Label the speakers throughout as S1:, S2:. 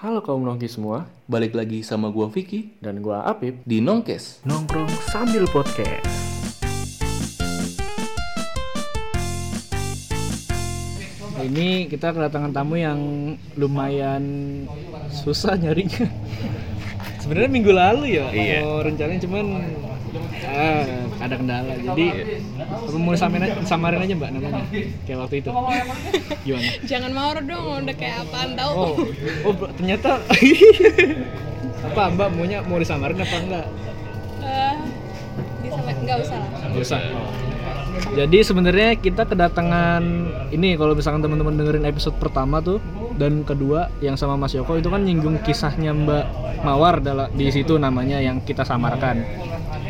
S1: Halo kaum nongki semua,
S2: Balik lagi sama gua Vicky
S1: dan gua Apip.
S2: di Nongkes.
S1: Nongkrong sambil podcast. Ini kita kedatangan tamu yang lumayan susah nyarinya. Sebenarnya minggu lalu ya,
S2: Iya.
S1: mau rencananya cuman ah, ada kendala. Jadi mau samarin, samarin aja mbak namanya, kayak waktu itu. Gimana?
S3: Jangan mawar dong, udah kayak apaan tau
S1: Oh, oh ternyata apa mbak maunya mau disamarin apa enggak?
S3: Eh, bisa nggak usah lah
S1: Nggak usah. Jadi sebenarnya kita kedatangan ini kalau misalkan teman-teman dengerin episode pertama tuh dan kedua yang sama Mas Yoko itu kan nyinggung kisahnya Mbak Mawar dalam di situ namanya yang kita samarkan.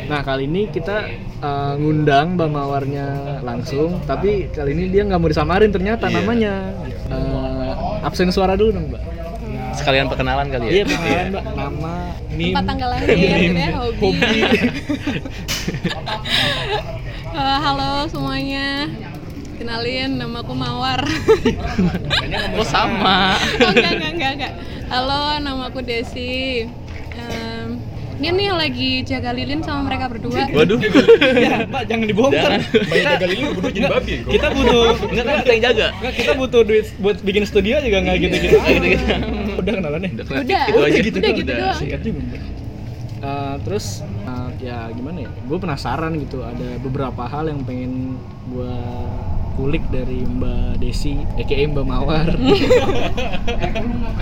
S1: Nah kali ini kita uh, ngundang Mbak Mawarnya langsung, tapi kali ini dia nggak mau disamarin ternyata
S2: Iya.
S1: namanya. Uh, absen suara dulu dong Mbak.
S2: Sekalian perkenalan kali ya.
S1: Iya perkenalan Mbak, nama, nim,
S3: Tempat tanggal lahir, gitu ya, hobi. Eh, halo semuanya kenalin namaku Mawar
S2: Oh sama.
S3: oh, enggak, enggak, enggak, enggak. halo namaku Desi Em, ini nih lagi jaga lilin sama mereka berdua
S2: Waduh.
S1: ya, Mbak jangan dibongkar.
S2: Jangan.
S1: Kita,
S4: kali ini udah jadi babi kok.
S1: kita butuh
S2: Enggak kan kita yang jaga.
S1: Nggak, kita butuh duit buat bikin studio juga nggak gitu-gitu.
S2: Gitu-gitu.
S1: Udah kenalan nih.
S2: Udah,
S3: Udah,
S2: itu aja
S3: udah gitu
S2: Udah.
S3: doang.
S1: Eh, terus eh, ya gimana ya? Gue penasaran gitu. Ada beberapa hal yang pengen gue kulik dari Mbak Desi, aka Mbak Mawar.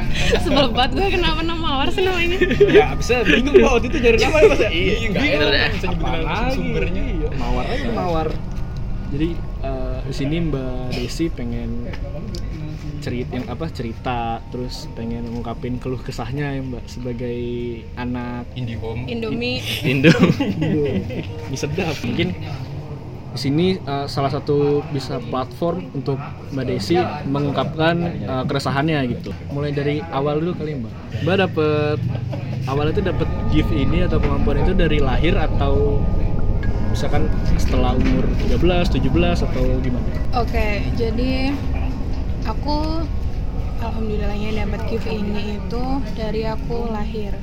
S3: sebel banget gue kenapa nama Mawar sih namanya
S1: ya abisnya bingung Mbak waktu itu nyari nama ya Mas ya?
S4: Iya, nggak
S2: Bingung.
S4: enak
S2: Apa
S4: bisa langsung sumbernya.
S1: Iya, Mawar aja Mawar. Jadi eh, di sini Mbak Desi pengen cerita yang apa cerita terus pengen ngungkapin keluh kesahnya ya Mbak sebagai anak
S4: Indihome.
S3: Indomie
S2: Indo.
S1: Mie sedap mungkin di sini eh, salah satu bisa platform untuk Mbak Desi mengungkapkan eh, keresahannya gitu. Mulai dari awal dulu kali Mbak. Mbak dapet awal itu dapet gift ini atau kemampuan itu dari lahir atau misalkan setelah umur 13, 17 atau gimana?
S3: Oke, jadi aku alhamdulillahnya dapat gift ini itu dari aku lahir.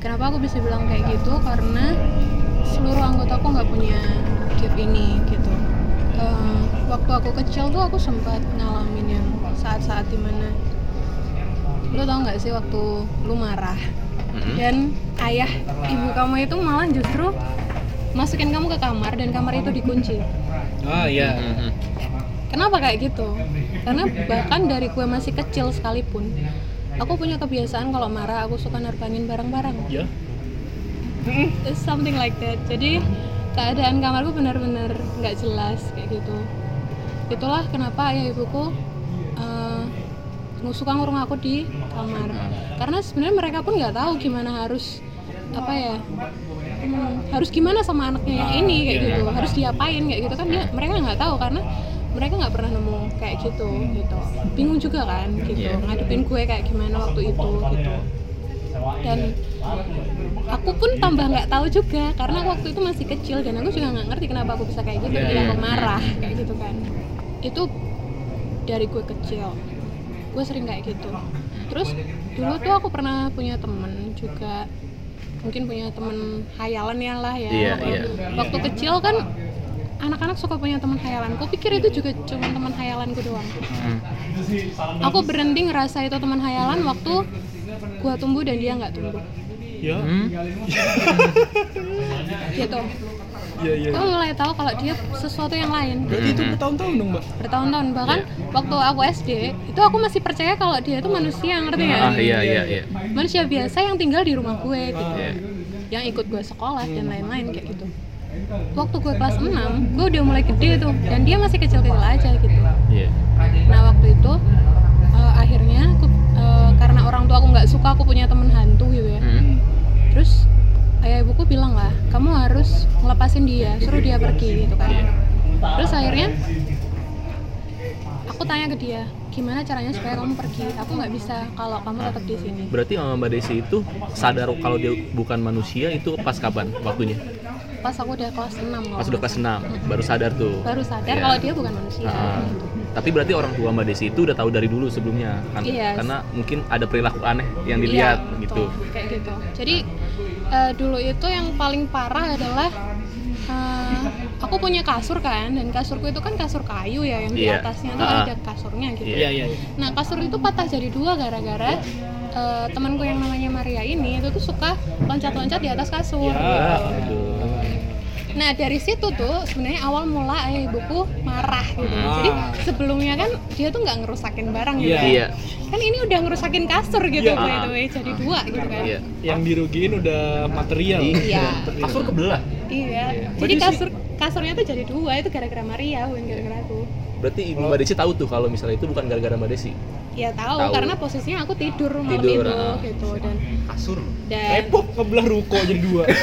S3: Kenapa aku bisa bilang kayak gitu? Karena seluruh anggota aku nggak punya gift ini gitu. Eh, waktu aku kecil tuh aku sempat ngalamin yang saat-saat di mana lu tau nggak sih waktu lu marah
S2: Mm-mm.
S3: dan ayah ibu kamu itu malah justru masukin kamu ke kamar dan kamar itu dikunci.
S1: Ah iya.
S2: Mm-mm.
S3: Kenapa kayak gitu? Karena bahkan dari gue masih kecil sekalipun, aku punya kebiasaan kalau marah aku suka nerbangin barang-barang.
S1: Ya.
S3: It's something like that. Jadi keadaan kamarku benar-benar nggak jelas kayak gitu. Itulah kenapa ayah ibuku eh, suka ngurung aku di kamar. Karena sebenarnya mereka pun nggak tahu gimana harus apa ya hmm, harus gimana sama anaknya yang ini kayak gitu harus diapain kayak gitu kan dia mereka nggak tahu karena mereka nggak pernah nemu kayak gitu gitu. Bingung juga kan gitu.
S2: Iya.
S3: ngadepin gue kayak gimana waktu itu gitu. Dan aku pun tambah nggak tahu juga karena aku waktu itu masih kecil dan aku juga nggak ngerti kenapa aku bisa kayak gitu
S1: Iya,
S3: ketika
S1: iya.
S3: aku marah kayak gitu kan. Itu dari gue kecil. Gue sering kayak gitu. Terus dulu tuh aku pernah punya temen juga mungkin punya temen hayalan ya lah ya.
S2: Iya,
S3: waktu,
S2: iya.
S3: waktu kecil kan anak-anak suka punya teman hayalan aku pikir itu juga cuma teman hayalanku doang
S2: Mm.
S3: aku berhenti ngerasa itu teman hayalan waktu gua tumbuh dan dia nggak tumbuh
S1: Ya.
S2: Hmm.
S3: gitu
S1: Iya iya.
S3: gue mulai tahu kalau dia sesuatu yang lain
S1: Berarti itu bertahun-tahun dong, Mbak.
S3: bertahun-tahun bahkan waktu aku SD itu aku masih percaya kalau dia itu manusia ngerti nggak
S2: Ah iya iya iya.
S3: manusia biasa yang tinggal di rumah gue gitu
S2: Iya.
S3: yang ikut gue sekolah dan lain-lain kayak gitu waktu gue kelas 6 gue udah mulai gede tuh. Dan dia masih kecil-kecil aja gitu.
S2: Iya.
S3: nah waktu itu eh, akhirnya aku eh, karena orang tua aku nggak suka aku punya temen hantu gitu ya.
S2: Mm.
S3: terus ayah ibuku bilang lah kamu harus ngelepasin dia suruh dia pergi gitu kan. Terus akhirnya aku tanya ke dia gimana caranya supaya kamu pergi? Aku nggak bisa kalau kamu tetap di sini.
S2: Berarti Mama Mbak Desi itu sadar kalau dia bukan manusia itu pas kapan waktunya?
S3: Pas aku udah kelas 6 kalau
S2: Pas udah kelas
S3: salah.
S2: 6 baru sadar tuh.
S3: baru sadar
S2: Iya.
S3: kalau dia bukan manusia gitu.
S2: Tapi berarti orang tua Mbak Desi itu udah tahu dari dulu sebelumnya kan?
S3: Iya.
S2: Karena mungkin ada perilaku aneh yang dilihat
S3: Iya,
S2: gitu.
S3: betul, kayak gitu jadi eh, dulu itu yang paling parah adalah eh, aku punya kasur kan dan kasurku itu kan kasur kayu ya yang di
S2: Iya.
S3: atasnya tuh
S2: Ah.
S3: ada kasurnya gitu
S2: Iya.
S1: Iya iya. iya.
S3: nah kasur itu patah jadi dua gara-gara eh, temanku yang namanya Maria ini itu tuh suka loncat-loncat di atas kasur
S1: Ya,
S3: gitu. Nah dari situ tuh sebenarnya awal mula ayah ibuku marah gitu.
S1: Ah.
S3: Jadi sebelumnya kan dia tuh nggak ngerusakin barang gitu.
S1: Iya.
S2: Iya.
S3: Kan ini udah ngerusakin kasur gitu
S1: Iya.
S3: by the way jadi dua gitu kan.
S2: Iya.
S1: Yang dirugiin udah material.
S3: Iya.
S4: Kasur kebelah.
S3: Iya.
S1: Mbak
S3: Jadi kasur kasurnya tuh jadi dua itu gara-gara Maria bukan gara-gara aku.
S2: Berarti Ibu Mbak Desi tahu tuh kalau misalnya itu bukan gara-gara Mbak Desi.
S3: Ya tahu,
S2: Tahu.
S3: karena posisinya aku tidur malam
S2: Tidur,
S3: itu
S2: ah.
S3: gitu dan
S4: Kasur.
S3: dan
S1: Repot ngebelah ruko jadi dua.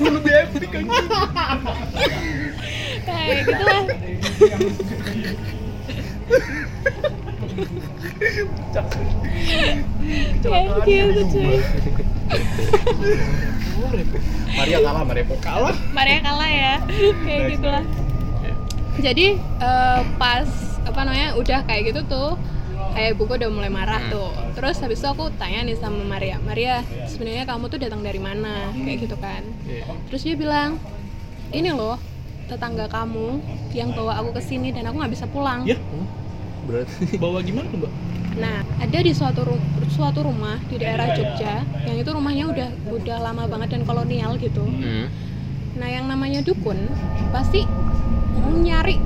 S4: Lebih epic kan.
S3: kayak gitu lah. kayak gitu cuy.
S4: Maria kalah sama Repo.
S1: Kalah.
S3: Maria kalah ya kayak gitulah jadi eh, pas apa namanya udah kayak gitu tuh kayak ibuku udah mulai marah tuh. Terus habis itu aku tanya nih sama Maria Maria sebenarnya kamu tuh datang dari mana? Kayak gitu kan. Terus dia bilang ini loh tetangga kamu yang bawa aku ke sini dan aku nggak bisa pulang.
S1: Ya,
S2: Berarti
S1: bawa gimana tuh, Mbak?
S3: Nah, ada di suatu ru- suatu rumah di daerah Jogja yang itu rumahnya udah udah lama banget dan kolonial gitu.
S2: Hmm.
S3: Nah, yang namanya dukun pasti nyari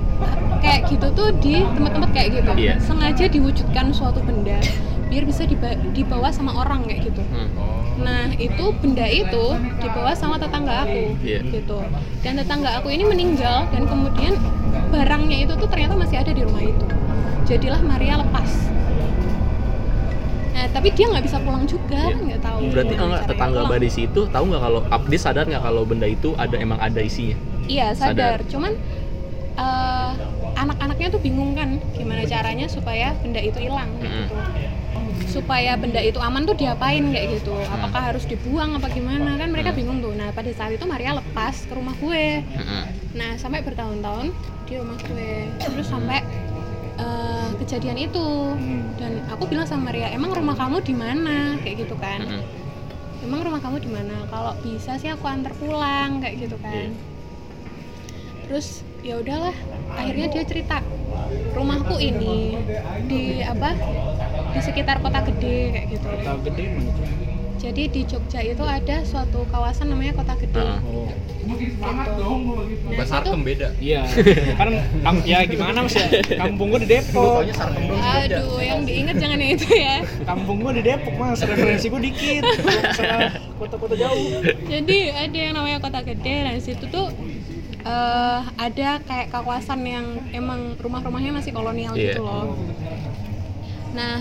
S3: kayak gitu tuh di tempat-tempat kayak gitu.
S2: Iya.
S3: Sengaja diwujudkan suatu benda biar bisa diba- dibawa sama orang kayak gitu.
S2: Hmm.
S3: Nah, itu benda itu dibawa sama tetangga aku
S2: Iya.
S3: gitu. Dan tetangga aku ini meninggal dan kemudian barangnya itu tuh ternyata masih ada di rumah itu. Jadilah Maria lepas. Nah, tapi dia nggak bisa pulang juga,
S2: Iya.
S3: nggak tahu.
S2: Berarti enggak
S3: caranya
S2: tetangga
S3: pulang.
S2: Desi itu tahu nggak kalau dia sadar nggak kalau benda itu ada emang ada isinya?
S3: Iya
S2: Sadar.
S3: sadar, cuman eh, anak-anaknya tuh bingung kan gimana caranya supaya benda itu hilang gitu. Supaya benda itu aman tuh diapain kayak gitu. Apakah harus dibuang apa gimana kan mereka bingung tuh. Nah pada saat itu Maria lepas ke rumah gue. Nah sampai bertahun-tahun di rumah gue. Terus sampai eh, kejadian itu dan aku bilang sama Maria emang rumah kamu di mana kayak gitu kan. Emang rumah kamu di mana? Kalau bisa sih aku antar pulang kayak gitu kan.
S2: Iya.
S3: Terus ya udahlah, akhirnya dia cerita rumahku ini di apa? Di sekitar kota gede kayak gitu.
S1: Kota gede mana tuh?
S3: Jadi di Jogja itu ada suatu kawasan namanya Kota Gede.
S2: Ah.
S1: Oh.
S3: Gitu. Nah,
S4: Sarkem beda.
S1: Iya. kan kam- ya gimana Mas ya? Kampung gua di Depok.
S3: Aduh, yang diinget jangan yang itu ya.
S1: Kampung gua di Depok, Mas. Referensi gua dikit. Kota-kota jauh.
S3: Jadi ada yang namanya Kota Gede dan di situ tuh eh, ada kayak kawasan yang emang rumah-rumahnya masih kolonial
S2: Iya.
S3: gitu loh. Nah,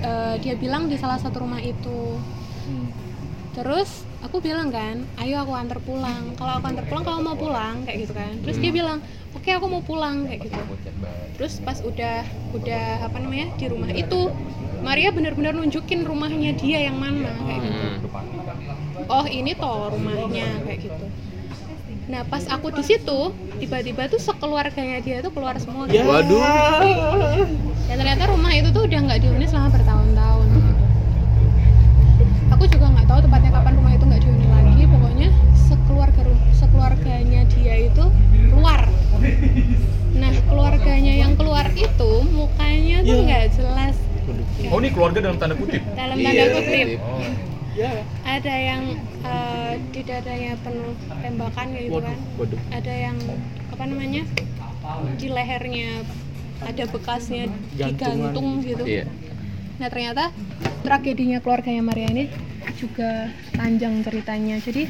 S3: eh, dia bilang di salah satu rumah itu. Terus aku bilang kan, ayo aku antar pulang. Kalau aku antar pulang, kamu mau pulang kayak gitu kan. Terus dia bilang, oke aku mau pulang kayak gitu. Terus pas udah udah apa namanya di rumah itu, Maria benar-benar nunjukin rumahnya dia yang mana kayak gitu
S2: Hmm.
S3: oh ini toh rumahnya kayak gitu nah pas aku di situ tiba-tiba tuh sekeluarganya dia tuh keluar semua
S1: Ya.
S3: gitu.
S2: Waduh.
S3: dan ternyata rumah itu tuh udah nggak dihuni selama bertahun-tahun gitu. aku juga nggak tahu tepatnya kapan rumah itu nggak dihuni lagi pokoknya sekeluarga sekeluarganya dia itu keluar nah keluarganya yang keluar itu mukanya tuh
S1: Ya.
S3: nggak jelas
S4: Oh ini keluarga dalam tanda kutip.
S3: dalam
S2: Iya,
S3: tanda kutip
S4: Oh.
S1: Ya.
S3: ada yang eh, di dadanya penuh tembakan gitu kan
S2: Waduh.
S3: ada yang apa namanya di lehernya ada bekasnya
S1: Gantungan.
S3: digantung gitu
S2: Iya.
S3: nah ternyata tragedinya keluarganya Maria ini juga panjang ceritanya jadi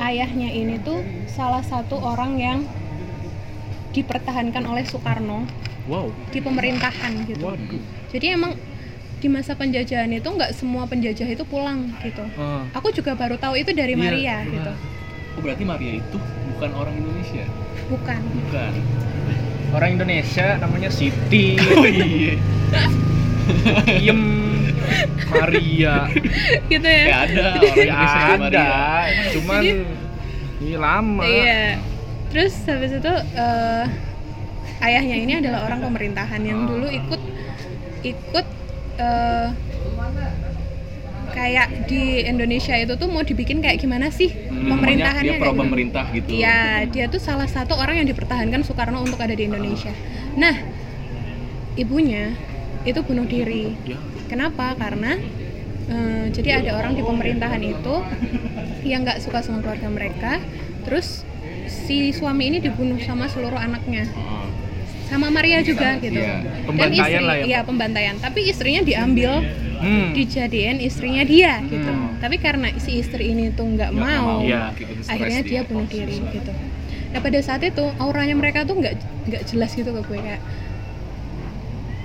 S3: ayahnya ini tuh salah satu orang yang dipertahankan oleh Soekarno
S2: Wow.
S3: di pemerintahan gitu
S1: Waduh.
S3: jadi emang di masa penjajahan itu nggak semua penjajah itu pulang gitu
S1: Ah.
S3: aku juga baru tahu itu dari
S2: Iya.
S3: Maria gitu
S2: Oh berarti Maria itu bukan orang Indonesia?
S3: bukan
S2: Bukan.
S1: Orang Indonesia namanya Siti.
S2: Oh iya.
S1: Iem Maria.
S3: gitu ya
S2: Gak ada orang Indonesia
S1: ada,
S2: Maria.
S1: cuman ini lama.
S3: iya terus habis itu eh, ayahnya ini adalah orang pemerintahan yang dulu ikut ikut eh, kayak di Indonesia itu tuh mau dibikin kayak gimana sih pemerintahannya
S2: dia pro pemerintah gitu
S3: Iya, dia tuh salah satu orang yang dipertahankan Soekarno untuk ada di Indonesia. Nah, ibunya itu bunuh diri.
S2: Ya.
S3: Kenapa? Karena eh, jadi ada orang di pemerintahan itu yang nggak suka sama keluarga mereka, terus si suami ini dibunuh sama seluruh anaknya,
S2: Ah.
S3: Sama Maria juga gitu.
S2: Iya.
S3: Dan
S1: Pembantaian
S3: istri,
S1: lah ya,
S3: iya pembantaian. Tapi istrinya diambil,
S1: Hmm.
S3: dijadiin istrinya dia gitu.
S1: Hmm.
S3: Tapi karena si istri ini tuh nggak mau,
S2: mau.
S1: Iya.
S3: akhirnya dia bunuh diri gitu nah pada saat itu auranya mereka tuh nggak nggak jelas gitu ke gue kayak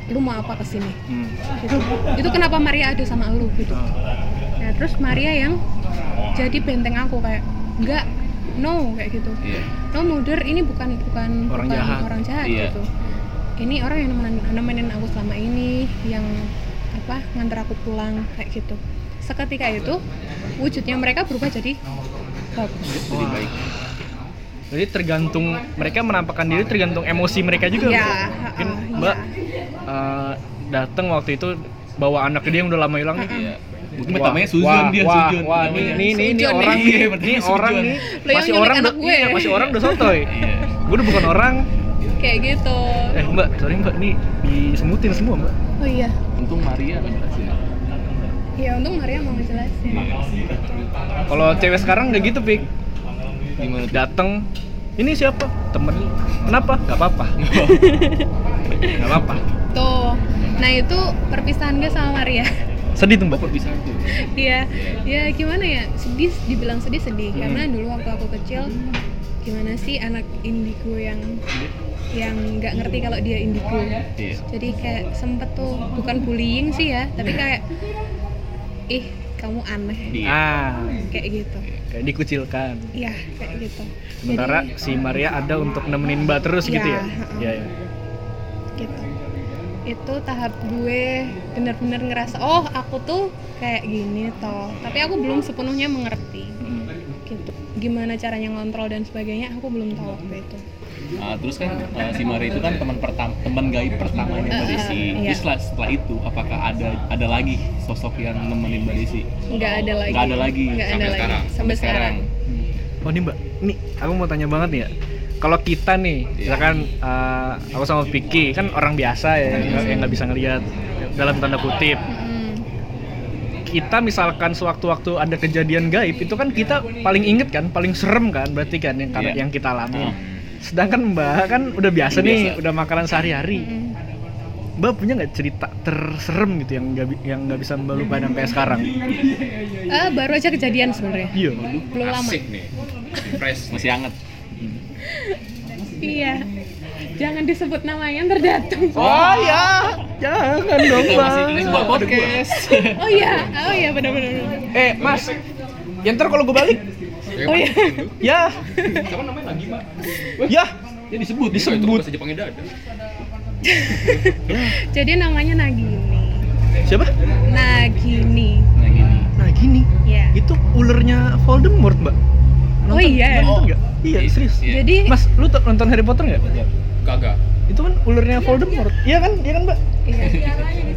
S3: lu mau apa ke sini
S1: Hmm.
S3: gitu itu kenapa Maria ada sama lu gitu nah terus Maria yang jadi benteng aku kayak nggak no kayak gitu
S2: Iya.
S3: no muder ini bukan bukan
S1: Orang
S3: bukan
S1: jahat.
S3: orang jahat
S2: Iya.
S3: gitu ini orang yang nemenin, nemenin aku selama ini yang apa nganter aku pulang kayak gitu seketika itu wujudnya mereka berubah jadi bagus
S2: jadi baik
S1: Jadi tergantung mereka menampakkan diri tergantung emosi mereka juga.
S3: Iya,
S1: Mungkin
S3: uh,
S1: Mbak
S3: iya.
S1: eh, datang waktu itu bawa anak dia yang udah lama hilang nih.
S2: Iya. Mungkin
S1: Wah,
S2: pertamanya Suzun
S1: wah,
S2: dia
S1: wah,
S2: Suzun
S1: Wah,
S2: namanya.
S1: nih nih nih, ini
S3: Suzun
S1: orang
S3: nih.
S2: Iya,
S1: nih
S2: bener,
S1: orang nih.
S3: Yang
S1: Masih orang
S3: anak
S1: udah,
S3: gue.
S1: iya, masih orang udah sotoy.
S2: Iya.
S1: Gue udah bukan orang.
S3: kayak gitu
S1: Eh Mbak, sorry Mbak, nih disemutin semua Mbak.
S3: oh iya
S2: Untung Maria ngejelasin.
S3: ya untung Maria mau ngejelasin
S1: Kalau cewek sekarang nggak gitu, Pik.
S2: Gimana?
S1: Dateng, ini siapa? Temen. Kenapa? Gak apa-apa. Gak apa-apa.
S3: tuh nah itu perpisahan gue sama Maria
S1: Sedih tuh Mbak.
S2: Kok bisa tuh?
S3: Iya, ya gimana ya sedih, dibilang sedih sedih
S1: Hmm.
S3: karena dulu waktu aku kecil gimana sih anak indigo yang yang nggak ngerti kalau dia indigo.
S2: Iya.
S3: Jadi kayak sempet tuh bukan bullying sih ya, tapi kayak ih kamu aneh
S2: Iya.
S1: Ah,
S3: kayak gitu.
S1: kayak dikucilkan.
S3: Iya kayak gitu.
S1: Sementara
S3: Jadi,
S1: si Maria ada untuk nemenin Mbak terus gitu
S3: Iya,
S1: ya. Iya, iya.
S3: gitu. Itu tahap gue bener-bener ngerasa oh aku tuh kayak gini toh, tapi aku belum sepenuhnya mengerti.
S2: Hmm.
S3: gitu gimana caranya ngontrol dan sebagainya aku belum tahu waktu itu
S2: Ah, terus kan eh, si Maria itu kan teman pertama teman gaib pertamanya Mbak
S3: Eh, eh,
S2: Desi.
S3: iya.
S2: Terus setelah, setelah itu apakah ada ada lagi sosok yang nemenin Mbak Desi?
S3: nggak ada lagi
S2: Nggak ada lagi,
S3: nggak ada
S2: sampai
S3: lagi
S2: sekarang.
S3: sampai
S2: Sampai
S3: sekarang
S1: Oh nih Mbak, nih aku mau tanya banget nih ya. Kalau kita nih,
S2: Iya.
S1: misalkan eh, aku sama Vicky kan orang biasa ya, yang nggak bisa ngelihat dalam tanda kutip.
S3: Hmm,
S1: Kita misalkan sewaktu-waktu ada kejadian gaib itu kan kita paling inget kan, paling serem kan, berarti kan yang
S2: Iya.
S1: yang kita alami.
S2: Oh.
S1: Sedangkan Mbak kan udah biasa
S2: Udah
S1: nih,
S2: biasa.
S1: udah makanan sehari-hari.
S3: hmm.
S1: Mbak punya nggak cerita terserem gitu yang nggak yang nggak bisa Mbak lupain sampai sekarang?
S3: Eh, baru aja kejadian sebenarnya
S1: Iya.
S3: belum lama
S4: Asik nih. Fresh.
S2: Masih hangat.
S3: Iya jangan disebut namanya ntar datang
S1: Oh ya, jangan dong
S2: masih ini
S1: Mbak.
S2: sebuah podcast.
S3: oh iya oh iya benar-benar
S1: Eh Mas, ya ntar kalau gue balik,
S3: oh iya
S1: ya,
S4: Siapa namanya lagi, Pak?
S1: ya,
S2: Ya disebut.
S1: Disebut.
S4: bahasa Jepangnya dada.
S3: jadi namanya Nagini
S1: Siapa?
S3: Nagini
S2: Nah gini.
S1: Nah gini,
S3: ya
S1: itu ulernya Voldemort Mbak.
S3: Oh iya?
S1: Nonton nggak? Iya
S2: Iya,
S1: serius.
S2: iya.
S3: jadi
S1: Mas, lu t- nonton Harry Potter nggak?
S4: Kagak.
S1: Itu kan ulernya Voldemort. Iya kan? Iya kan Mbak?
S3: iya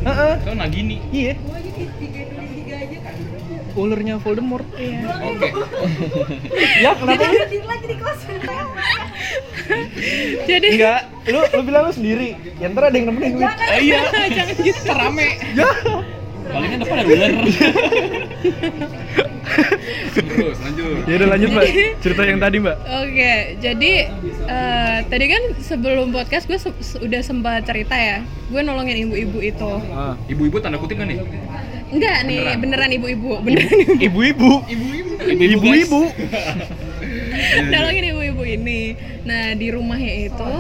S1: Heeh.
S4: Kau Nagini.
S1: Iya. Ulernya Voldemort.
S3: iya
S4: Oke.
S1: Ya kenapa lu?
S3: jadi
S1: Enggak, lu lu bilang lu sendiri. Ya ntar ada yang nemenin gue.
S2: Ah, iya.
S3: jangan gitu
S2: Rame.
S1: Ya.
S2: Palingan depan ada ular.
S4: Terus lanjut.
S1: Ya udah lanjut Mbak. Cerita yang tadi Mbak.
S3: Oke, jadi eh, tadi kan sebelum podcast gue se- udah sempat cerita ya, gue nolongin ibu-ibu itu.
S1: Ah.
S4: Ibu-ibu tanda kutip kan nih?
S3: Enggak nih,
S4: Beneran?
S3: ibu-ibu, beneran ibu.
S1: Ibu-ibu.
S4: Ibu-ibu.
S1: Ibu-ibu.
S3: nolongin ibu-ibu ini. Nah di rumahnya itu,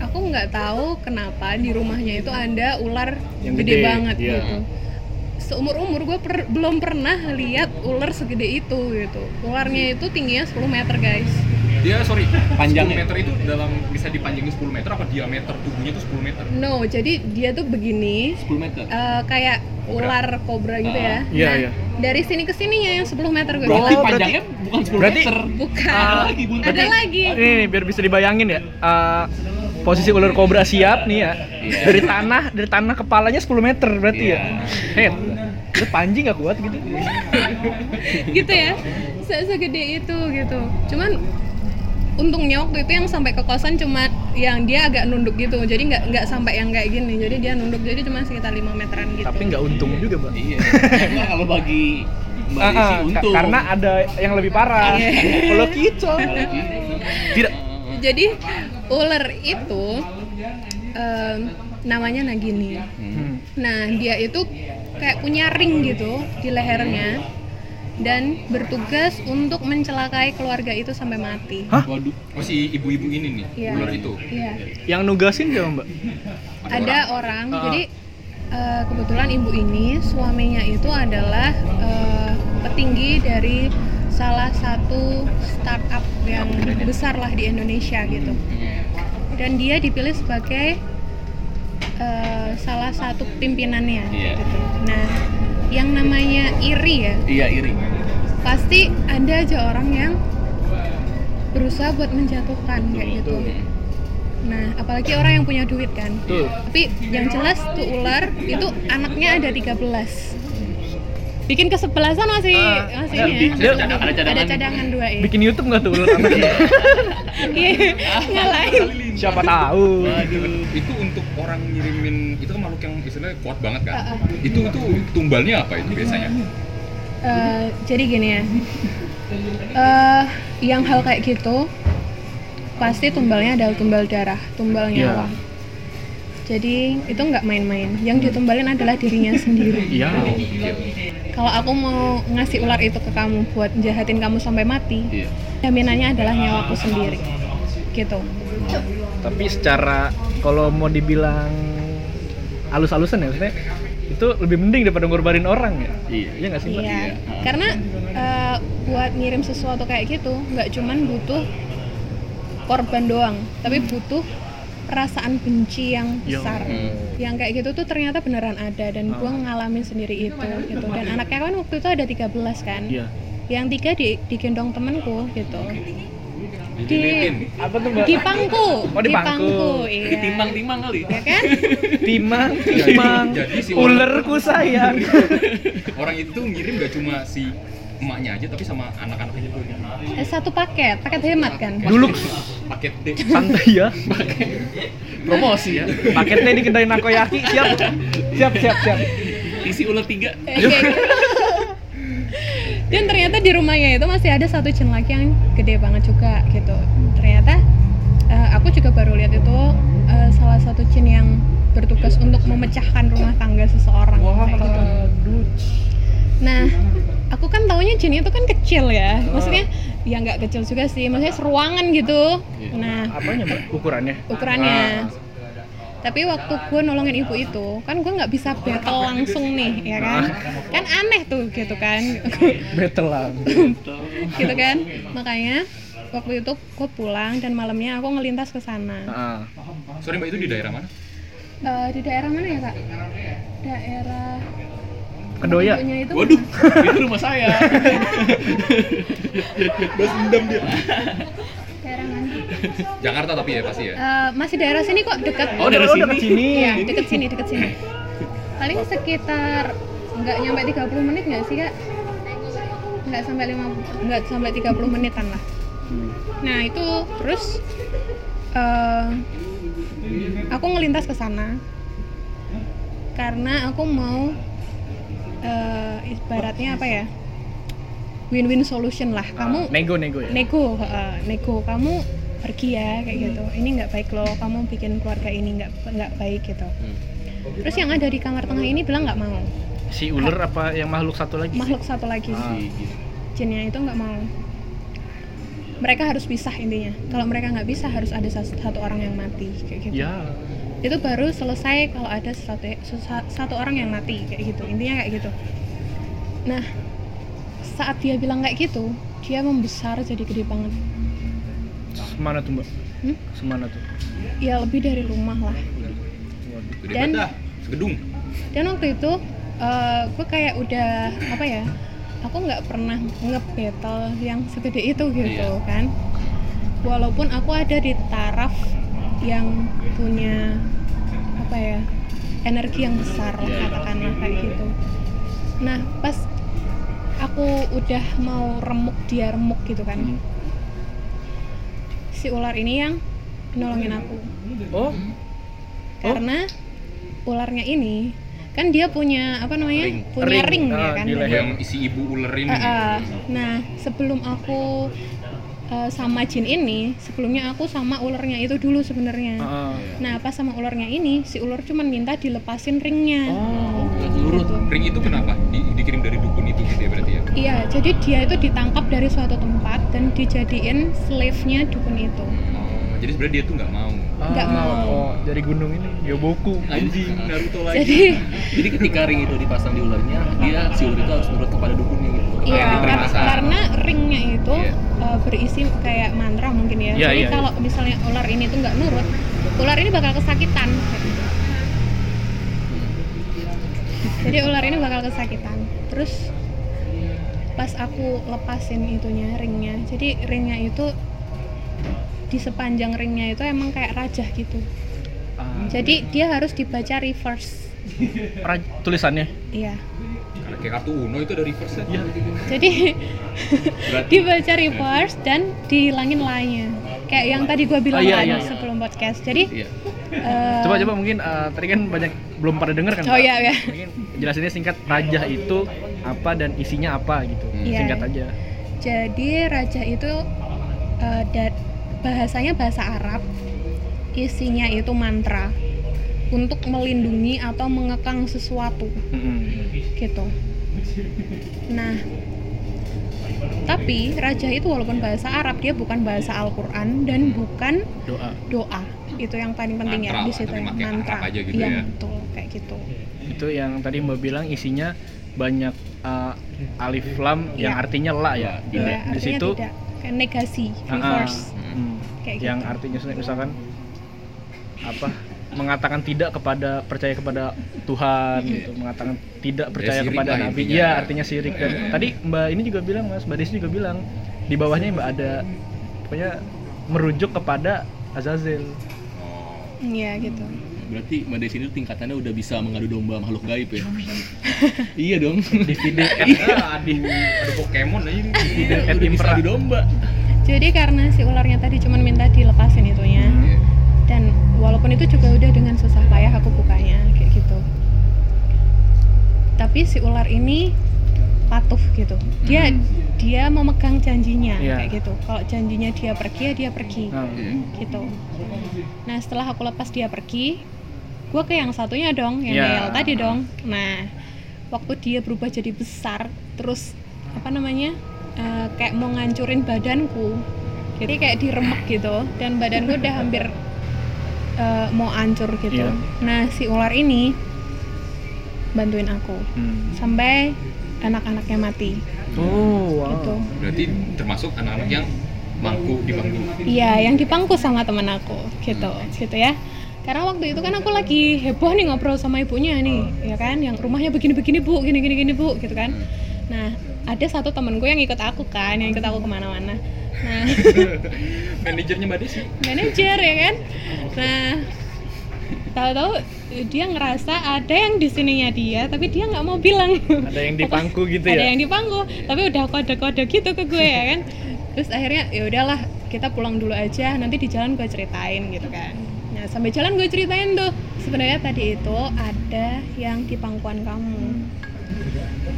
S3: aku nggak tahu kenapa di rumahnya itu ada ular
S1: Yang
S3: gede,
S1: gede,
S3: banget
S1: iya.
S3: gitu. Seumur umur gue per- belum pernah lihat ular segede itu gitu. Ularnya itu tingginya 10 meter guys.
S4: Dia sorry,
S2: Panjangnya?
S4: 10 meter itu dalam bisa dipanjangin 10 meter apa diameter tubuhnya itu 10 meter?
S3: No, jadi dia tuh begini,
S2: 10 meter.
S3: eh, kayak
S4: Kobra.
S3: ular kobra gitu ya.
S1: Iya,
S3: nah,
S1: iya.
S3: dari sini ke sininya yang 10 meter gue
S2: Berarti
S3: bilang.
S2: panjangnya bukan 10
S1: berarti-
S2: meter.
S3: bukan
S1: Ah,
S2: lagi, bukan.
S3: ada lagi
S1: Ini biar bisa dibayangin ya. eh, posisi ular kobra siap nih ya.
S2: Iya.
S1: Dari tanah, dari tanah kepalanya 10 meter berarti
S2: Iya.
S1: ya. Head. Itu panji nggak kuat gitu.
S3: gitu ya Se- segede itu gitu cuman untungnya waktu itu yang sampai ke kosan cuma yang dia agak nunduk gitu jadi nggak nggak sampai yang kayak gini jadi dia nunduk jadi cuma sekitar 5 meteran gitu
S1: Tapi nggak untung juga, Mbak.
S2: Iya. Kalau bagi Mbak
S1: Ah,
S2: Desi
S1: ah, ka-
S2: untung.
S1: karena ada yang lebih parah.
S3: Iya.
S1: Kalau kicau. Tidak.
S3: jadi ular itu em, namanya Nagini
S1: Hmm.
S3: nah dia itu kayak punya ring gitu di lehernya dan bertugas untuk mencelakai keluarga itu sampai mati
S1: Hah?
S2: Waduh.
S4: Oh si ibu-ibu ini nih,
S3: Iya.
S4: ular itu.
S3: Iya.
S1: Yang nugasin siapa, Mbak?
S3: ada orang
S1: Ah.
S3: jadi eh, kebetulan ibu ini suaminya itu adalah eh, petinggi dari salah satu startup yang besar lah di Indonesia gitu dan dia dipilih sebagai eh, salah satu pimpinannya
S2: Iya.
S3: gitu nah yang namanya iri ya
S2: Iya, iri.
S3: pasti ada aja orang yang berusaha buat menjatuhkan kayak gitu nah apalagi orang yang punya duit kan
S1: Tuh.
S3: tapi yang jelas tuh ular itu anaknya ada 13 bikin kesebelasan masih
S1: Ah,
S3: masih
S1: ada-
S3: ya.
S2: ada cadangan- ada cadangan.
S3: ada cadangan dua ya
S1: Bikin YouTube nggak tuh ular
S3: iya ngalahin
S1: Siapa tahu.
S2: Waduh.
S4: Itu untuk orang ngirimin itu kan makhluk yang istilahnya kuat banget kan.
S3: Ah, ah.
S4: Itu itu tumbalnya apa itu biasanya?
S3: Eh, jadi gini ya eh yang hal kayak gitu pasti tumbalnya adalah tumbal darah tumbal
S1: Iya.
S3: nyawa jadi itu nggak main-main yang ditumbalin adalah dirinya sendiri
S1: Iya.
S3: kalau aku mau ngasih ular itu ke kamu buat jahatin kamu sampai mati
S2: Iya.
S3: jaminannya adalah nyawaku sendiri gitu
S1: Tapi secara kalau mau dibilang halus-halusan ya maksudnya itu lebih mending daripada ngorbanin orang ya.
S2: Iya.
S1: Iya nggak sih, Mbak?
S3: iya karena eh, buat ngirim sesuatu kayak gitu nggak cuman butuh korban doang tapi butuh perasaan benci yang
S1: Yo.
S3: besar yang kayak gitu tuh ternyata beneran ada dan gua ngalamin sendiri itu gitu dan anaknya kan waktu itu ada 13 kan
S1: Iya.
S3: yang tiga di digendong temenku gitu di
S1: Apa tuh, Mbak?
S3: di pangku
S1: Oh, di pangku.
S3: iya
S2: Ditimbang-timbang kali.
S3: ya kan
S1: Timang, timang,
S4: jadi si
S1: ulerku sayang.
S4: Orang itu ngirim gak cuma si emaknya aja tapi sama anak-anaknya juga.
S3: Eh, satu paket paket hemat kan
S1: Dulu
S4: Paket D.
S1: santai ya.
S2: Promosi ya.
S1: Paketnya di kedai Nakoyaki siap. Siap, siap, siap.
S2: Isi ular tiga.
S3: Eh. Dan ternyata di rumahnya itu masih ada satu jin lagi yang gede banget juga gitu. Ternyata eh, aku juga baru lihat itu eh, salah satu jin yang bertugas untuk memecahkan rumah tangga seseorang kayak gitu. Nah aku kan taunya jin itu kan kecil ya. Maksudnya ya nggak kecil juga sih. Maksudnya seruangan gitu. Nah
S1: Apanya, Mbak? Ukurannya?
S3: ukurannya tapi waktu gue nolongin ibu itu kan gue nggak bisa battle langsung nih ya kan kan aneh tuh gitu kan
S1: Battle lah.
S3: gitu kan makanya waktu itu gue pulang dan malamnya aku ngelintas ke sana
S1: Heeh.
S4: Sorry Mbak itu di daerah mana?
S3: Eh, di daerah mana ya kak daerah
S1: Kedoya.
S3: itu
S2: Waduh, itu rumah saya.
S4: Balas dendam dia.
S3: Daerah
S4: Jakarta tapi ya pasti ya.
S3: Eh, masih daerah sini kok deket
S2: Oh, dari
S1: Oh,
S2: sini.
S1: dekat sini.
S3: Iya, deket sini, deket sini. Paling sekitar nggak nyampe 30 menit nggak sih kak? Nggak sampai 5, nggak sampai 30 menitan lah. Nah itu terus eh, aku ngelintas ke sana karena aku mau eh, ibaratnya apa ya win-win solution lah. Kamu
S1: nego nego ya.
S3: nego heeh, nego kamu pergi ya kayak gitu. Ini nggak baik loh kamu bikin keluarga ini nggak nggak baik gitu. Terus yang ada di kamar tengah ini bilang nggak mau.
S1: Si ular apa yang makhluk satu lagi?
S3: makhluk satu lagi.
S1: Ah.
S3: jinnya itu nggak mau. Mereka harus pisah intinya. Kalau mereka nggak bisa harus ada satu, satu orang yang mati kayak gitu.
S1: Ya.
S3: itu baru selesai kalau ada satu satu orang yang mati kayak gitu. Intinya kayak gitu. Nah saat dia bilang kayak gitu dia membesar jadi gede banget
S1: Semana tuh, Mbak?
S3: Hmm?
S1: Semana tuh?
S3: ya lebih dari rumah lah Dan-.
S4: Segedung.
S3: dan waktu itu gue kayak udah apa ya aku nggak pernah nge-battle yang segede itu gitu
S2: Iya.
S3: kan walaupun aku ada di taraf yang punya apa ya energi yang besar lah,
S2: Iya.
S3: katakanlah kayak gitu nah pas aku udah mau remuk dia remuk gitu kan
S1: Hmm.
S3: Si ular ini yang nolongin aku
S1: Oh,
S3: karena ularnya ini kan dia punya apa namanya
S2: Ring.
S3: punya
S1: Ring.
S3: ring, ya
S1: Ah,
S3: kan
S4: yang isi ibu ular ini
S3: Ah, ah. nah sebelum aku uh, sama jin ini sebelumnya aku sama ularnya itu dulu sebenarnya
S1: ah.
S3: nah pas sama ularnya ini si ular cuman minta dilepasin ringnya
S1: oh,
S3: Gitu.
S4: ring itu kenapa Di- dikirim dari dukun itu gitu ya berarti ya
S3: iya jadi dia itu ditangkap dari suatu tempat dan dijadiin slave-nya dukun itu
S4: oh, jadi sebenarnya dia tuh nggak mau
S3: Nggak
S1: Ah,
S3: mau.
S1: Oh, dari gunung ini Gyoboku.
S2: Anjing.
S4: Naruto
S3: jadi
S2: Jadi ketika ring itu dipasang di ularnya, dia si ular itu harus nurut kepada dukunnya gitu.
S3: Iya,
S4: yang
S3: kar-
S4: dipasang.
S3: karena ringnya itu
S4: Iya.
S3: uh, berisi kayak mantra mungkin ya.
S1: Iya,
S3: Jadi
S1: iya,
S3: kalau misalnya ular ini tuh nggak nurut, ular ini bakal kesakitan. Jadi ular ini bakal kesakitan. Terus pas aku lepasin itunya ringnya, jadi ringnya itu di sepanjang ringnya itu emang kayak rajah gitu.
S1: Ah,
S3: Jadi dia harus dibaca reverse.
S1: raj- tulisannya.
S3: Iya.
S4: karena kayak kartu uno itu ada reverse
S1: Iya.
S3: Jadi dibaca reverse dan dihilangin lainnya kayak yang tadi gua bilang
S1: Oh, iya,
S3: kan
S1: iya, iya.
S3: sebelum podcast jadi
S2: Iya.
S3: eh,
S1: Coba coba mungkin eh, tadi kan banyak belum pada denger kan.
S3: oh iya ya
S1: Mungkin jelasinnya singkat rajah itu apa dan isinya apa gitu.
S3: Iya.
S1: Singkat aja.
S3: jadi raja itu eh, da- bahasanya bahasa Arab isinya itu mantra untuk melindungi atau mengekang sesuatu
S1: Mm-mm.
S3: gitu nah tapi raja itu walaupun bahasa Arab dia bukan bahasa Al-Quran dan bukan
S1: Doa.
S3: doa itu yang paling penting ya
S4: Mantra
S3: di
S4: lah,
S3: situ ya, mantra
S4: Arab aja gitu
S3: iya
S4: ya.
S3: betul kayak gitu
S1: Itu yang tadi Mbak bilang isinya banyak eh, alif lam yang
S3: Iya.
S1: artinya la ya. Di,
S3: Iya,
S1: di situ.
S3: tidak kayak negasi
S1: ah, ah,
S3: reverse.
S1: Hmm,
S3: kayak
S1: yang
S3: gitu.
S1: artinya misalkan apa mengatakan tidak kepada percaya kepada Tuhan gitu mengatakan tidak percaya
S4: sirik
S1: kepada nabi. iya artinya sirik. Dan tadi Mbak ini juga bilang Mas Mbak Desi juga bilang di bawahnya Mbak ada pokoknya merujuk kepada Azazel.
S4: Oh,
S3: iya gitu
S2: Berarti Mbak Desi itu tingkatannya udah bisa mengadu domba makhluk gaib ya? iya dong.
S1: divide
S4: Iya, aduh, ada Pokemon aja ini.
S2: Iya,
S1: Ed
S2: udah bisa adu domba.
S3: jadi karena si ularnya tadi cuma minta dilepasin itunya
S4: Iya.
S3: dan walaupun itu juga udah dengan susah payah aku bukanya kayak gitu tapi si ular ini patuh gitu dia
S1: Hmm.
S3: dia memegang janjinya
S1: Iya.
S3: kayak gitu kalau janjinya dia pergi ya dia pergi
S1: Nah,
S3: gitu nah setelah aku lepas dia pergi gue ke yang satunya dong yang
S1: Iya.
S3: Nel tadi dong nah waktu dia berubah jadi besar terus apa namanya eh, kayak mau ngancurin badanku jadi kayak diremek gitu dan badanku udah hampir eh, mau hancur gitu
S1: Iya.
S3: nah si ular ini bantuin aku
S1: hmm.
S3: sampai anak-anaknya mati
S1: oh wow
S3: gitu
S4: Berarti termasuk anak-anak yang mangku di bangku.
S3: Iya, yang dipangku sama temen aku, gitu, gitu ya. Karena waktu itu kan aku lagi heboh nih ngobrol sama ibunya nih, ya kan, yang rumahnya begini-begini bu, gini-gini gini bu, gitu kan. Nah, ada satu temenku yang ikut aku kan, yang ikut aku ke mana-mana. Nah,
S4: Manajernya Mbak Desi.
S3: manajer ya kan. Nah, tahu-tahu dia ngerasa ada yang di sininya dia, tapi dia nggak mau bilang.
S1: ada yang dipangku gitu
S3: ada
S1: ya
S3: yang dipangku tapi udah kode-kode gitu ke gue ya kan terus akhirnya ya udahlah kita pulang dulu aja nanti di jalan gue ceritain gitu kan sampai jalan gue ceritain tuh. Sebenarnya tadi itu ada yang di pangkuan kamu.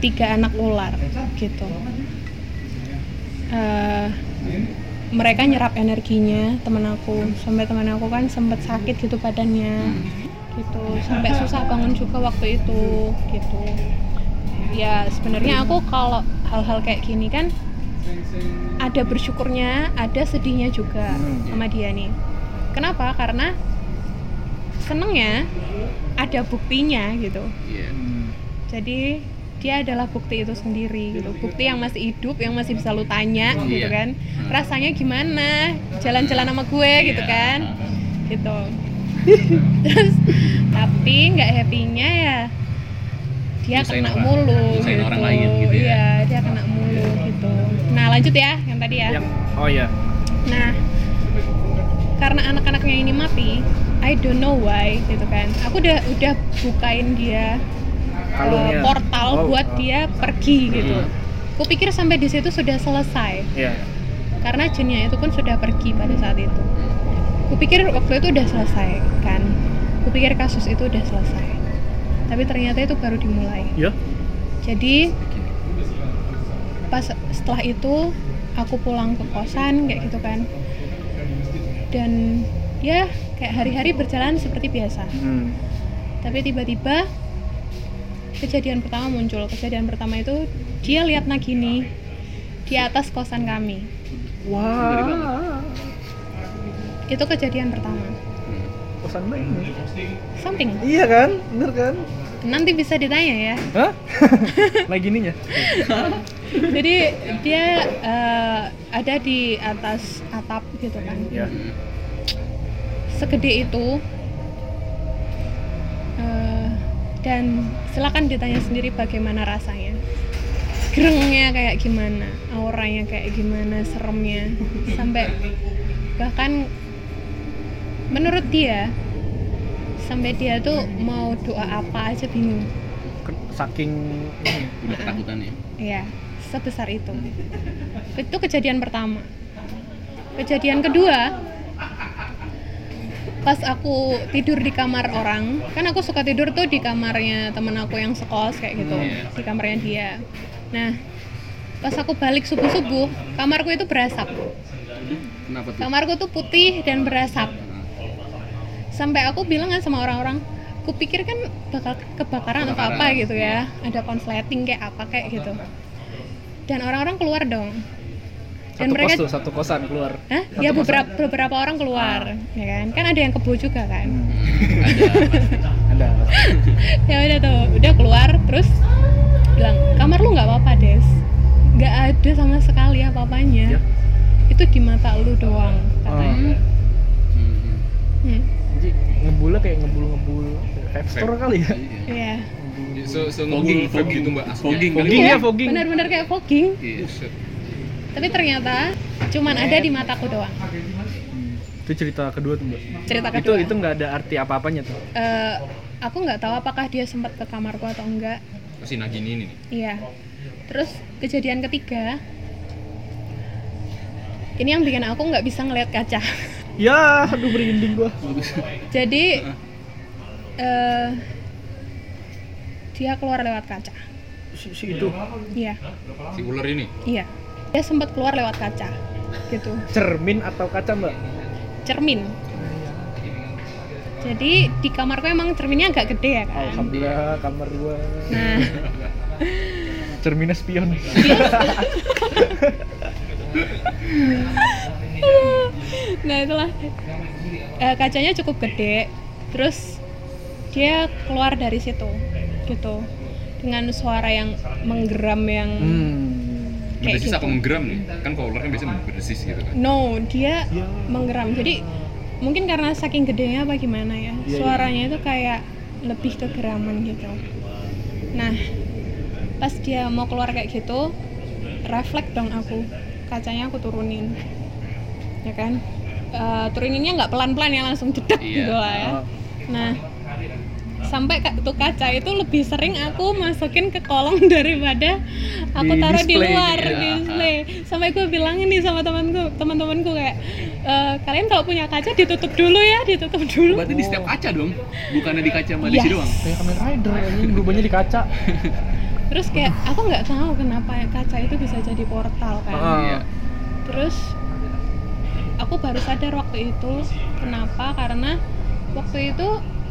S3: Tiga anak ular gitu. Eh, mereka nyerap energinya temen aku. Sampai temen aku kan sempet sakit gitu badannya gitu. Sampai susah bangun juga waktu itu gitu. Ya sebenarnya aku kalau hal-hal kayak gini kan ada bersyukurnya ada sedihnya juga sama dia nih. Kenapa? Karena senengnya ada buktinya gitu
S4: Iya.
S1: Hmm.
S3: jadi dia adalah bukti itu sendiri gitu bukti yang masih hidup yang masih bisa lu tanya gitu
S4: Iya.
S3: kan rasanya gimana jalan-jalan sama gue gitu kan gitu terus tapi nggak happynya ya dia
S4: Nyusahin
S3: kena
S4: orang.
S3: mulu gitu.
S4: orang lain gitu ya.
S3: Iya, dia kena mulu gitu. Nah, lanjut ya yang tadi ya.
S1: Yang oh ya.
S3: Nah, karena anak-anaknya ini mati, I don't know why gitu kan. Aku udah udah bukain dia
S1: Kalungnya.
S3: portal
S1: Oh,
S3: buat
S1: oh.
S3: dia pergi gitu.
S1: Hmm.
S3: Aku pikir sampai di situ sudah selesai
S1: Iya.
S3: karena jinnya itu pun sudah pergi pada saat itu. Kupikir waktu itu udah selesai kan. Kupikir kasus itu udah selesai. Tapi ternyata itu baru dimulai.
S1: Ya.
S3: Jadi pas setelah itu aku pulang ke kosan kayak gitu kan. Dan ya kayak hari-hari berjalan seperti biasa.
S1: Hmm.
S3: Tapi tiba-tiba kejadian pertama muncul. Kejadian pertama itu dia lihat Nagini di atas kosan kami.
S1: Wah.
S3: Itu kejadian pertama.
S1: Kosan mbak ini.
S3: Something.
S1: Iya kan? Bener kan?
S3: Nanti bisa ditanya ya.
S1: Hah? Lagi ininya.
S3: Jadi dia eh, ada di atas atap gitu kan.
S1: Ya.
S3: Segede itu. Eh, dan silakan ditanya sendiri bagaimana rasanya. Gerengnya kayak gimana, auranya kayak gimana, seremnya, sampai bahkan menurut dia sampai dia tuh mau doa apa aja bingung.
S1: Saking.
S4: Udah ketakutan ya.
S3: Iya, sebesar itu. Itu kejadian pertama. Kejadian kedua, pas aku tidur di kamar orang, kan aku suka tidur tuh di kamarnya temen aku yang sekos kayak gitu,
S4: Iya.
S3: di kamarnya dia. Nah, pas aku balik subuh subuh, kamarku itu berasap.
S4: Kenapa tuh?
S3: Kamarku tuh putih dan berasap. Sampai aku bilang kan sama orang-orang, aku pikir kan bakal kebakaran atau
S4: Kebakaran.
S3: apa gitu ya, ada konsleting kayak apa kayak gitu. Dan orang-orang keluar dong. Dan
S1: Satu
S3: mereka
S1: kos tuh, satu kosan keluar.
S3: Hah?
S1: Satu
S3: Ya
S1: kosan.
S3: beberapa beberapa orang keluar, ya kan? Kan ada yang kebo juga kan.
S1: Ada.
S3: ya udah tuh, udah keluar terus bilang, "Kamar lu nggak apa-apa, Des." nggak ada sama sekali apa-apanya.
S1: Ya.
S3: Itu di mata lu doang, katanya.
S4: Hmm.
S3: Hmm.
S1: Jadi ngebulnya kayak ngebul-ngebul store kali ya.
S3: Iya.
S4: So, so
S2: Fogging,
S4: gitu mbak. aslinya.
S2: Fogging kali.
S1: Fogging
S3: Iya,
S1: ya, fogging.
S3: Benar-benar kayak fogging.
S4: Iya, set.
S3: Tapi ternyata cuman ada di mataku doang.
S1: Hmm. Itu cerita kedua tuh, Mbak.
S3: Cerita
S1: Itu
S3: kedua.
S1: itu nggak ada arti apa-apanya tuh.
S3: Eh, aku nggak tahu apakah dia sempat ke kamarku atau enggak.
S4: Si Nagini ini nih.
S3: Iya. Terus kejadian ketiga, ini yang bikin aku nggak bisa ngelihat kaca.
S1: Ya, aduh merinding gua.
S3: Jadi eh dia keluar lewat kaca.
S1: Si, si itu
S3: Iya,
S4: Si ular ini.
S3: iya. Dia sempat keluar lewat kaca, gitu.
S1: cermin atau kaca, Mbak?
S3: Cermin. Jadi di kamarku emang cerminnya agak gede ya kan.
S1: Alhamdulillah kamar gua
S3: Nah,
S1: cerminnya spion.
S3: nah itulah Eh, kacanya cukup gede. Terus dia keluar dari situ, gitu. Dengan suara yang menggeram yang
S1: Hmm.
S3: Kayak
S4: Berdesis
S3: gitu.
S4: apa menggeram nih? Kan kalau ular kan biasanya berdesis gitu kan.
S3: No, dia menggeram. Jadi mungkin karena saking gedenya apa gimana ya,
S1: Iya,
S3: suaranya itu kayak lebih ke geraman gitu. Nah, pas dia mau keluar kayak gitu, refleks dong aku, kacanya aku turunin, ya kan? Eh, turuninnya nggak pelan-pelan ya, langsung jedek
S4: Iya.
S3: gitu lah ya.
S1: Oh.
S3: Nah, sampai tuh kaca itu lebih sering aku masukin ke kolong daripada aku
S1: Di
S3: taruh di luar
S1: gitu ya.
S3: di display. Sampai gue bilangin nih sama temanku, teman-temanku kayak "E, kalian kalau punya kaca ditutup dulu ya, ditutup dulu.
S4: Berarti di setiap kaca dong, bukannya di kaca Malaysia
S3: Yes.
S4: doang.
S1: Kayak Kamen Rider ini berubahnya di kaca.
S3: Terus kayak aku nggak tahu kenapa kaca itu bisa jadi portal kan.
S1: Ah.
S4: Iya.
S3: Terus aku baru sadar waktu itu kenapa karena waktu itu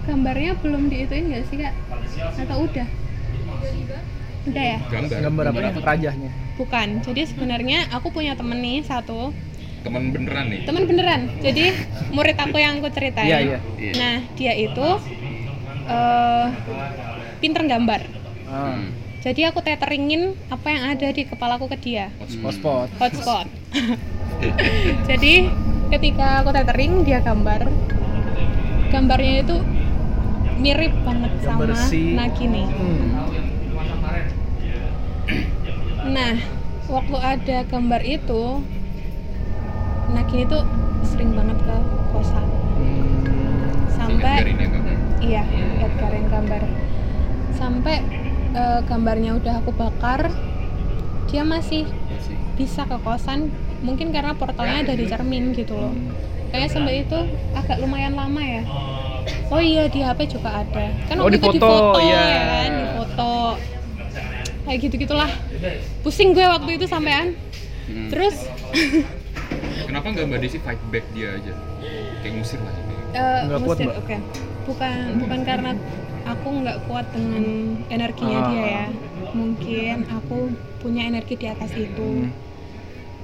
S3: gambarnya belum diituin nggak sih kak? Atau udah? Udah ya?
S4: Gambar.
S1: Gambar apa?
S4: apa?
S1: Rajahnya.
S3: Bukan. Jadi sebenarnya aku punya temen nih satu,
S4: Teman beneran nih.
S3: temen beneran. Jadi murid aku yang aku ceritain.
S1: Iya, iya.
S4: Iya.
S3: Nah dia itu eh pinter gambar.
S1: Ah.
S4: Hmm.
S3: Jadi aku teteringin apa yang ada di kepalaku ke dia.
S1: Hotspot.
S3: hotspot. Jadi ketika aku tethering dia gambar, gambarnya itu mirip banget sama bersih.
S1: Hmm.
S3: Nah, waktu ada gambar itu, Nagi itu sering banget ke kosan.
S4: Hmm. Sampai. Ya,
S3: iya, lihat garing gambar. Sampai uh, gambarnya udah aku bakar, dia masih bisa ke kosan mungkin karena portalnya ada di gitu. cermin gitu loh hmm. kayaknya sampai itu agak lumayan lama ya oh oh iya di HP juga ada kan
S1: Oh,
S3: waktu
S1: di
S3: itu di
S1: foto,
S3: foto
S1: iya.
S3: ya kan di foto kayak gitu gitulah pusing gue waktu itu sampean
S4: Hmm.
S3: terus
S4: Kenapa nggak Mbak Desi fight back dia aja? Kayak ngusir lah
S3: eh
S1: Nggak kuat, Mbak?
S3: oke bukan bukan karena aku nggak kuat dengan energinya
S1: Ah.
S3: dia ya mungkin aku punya energi di atas itu
S1: Hmm.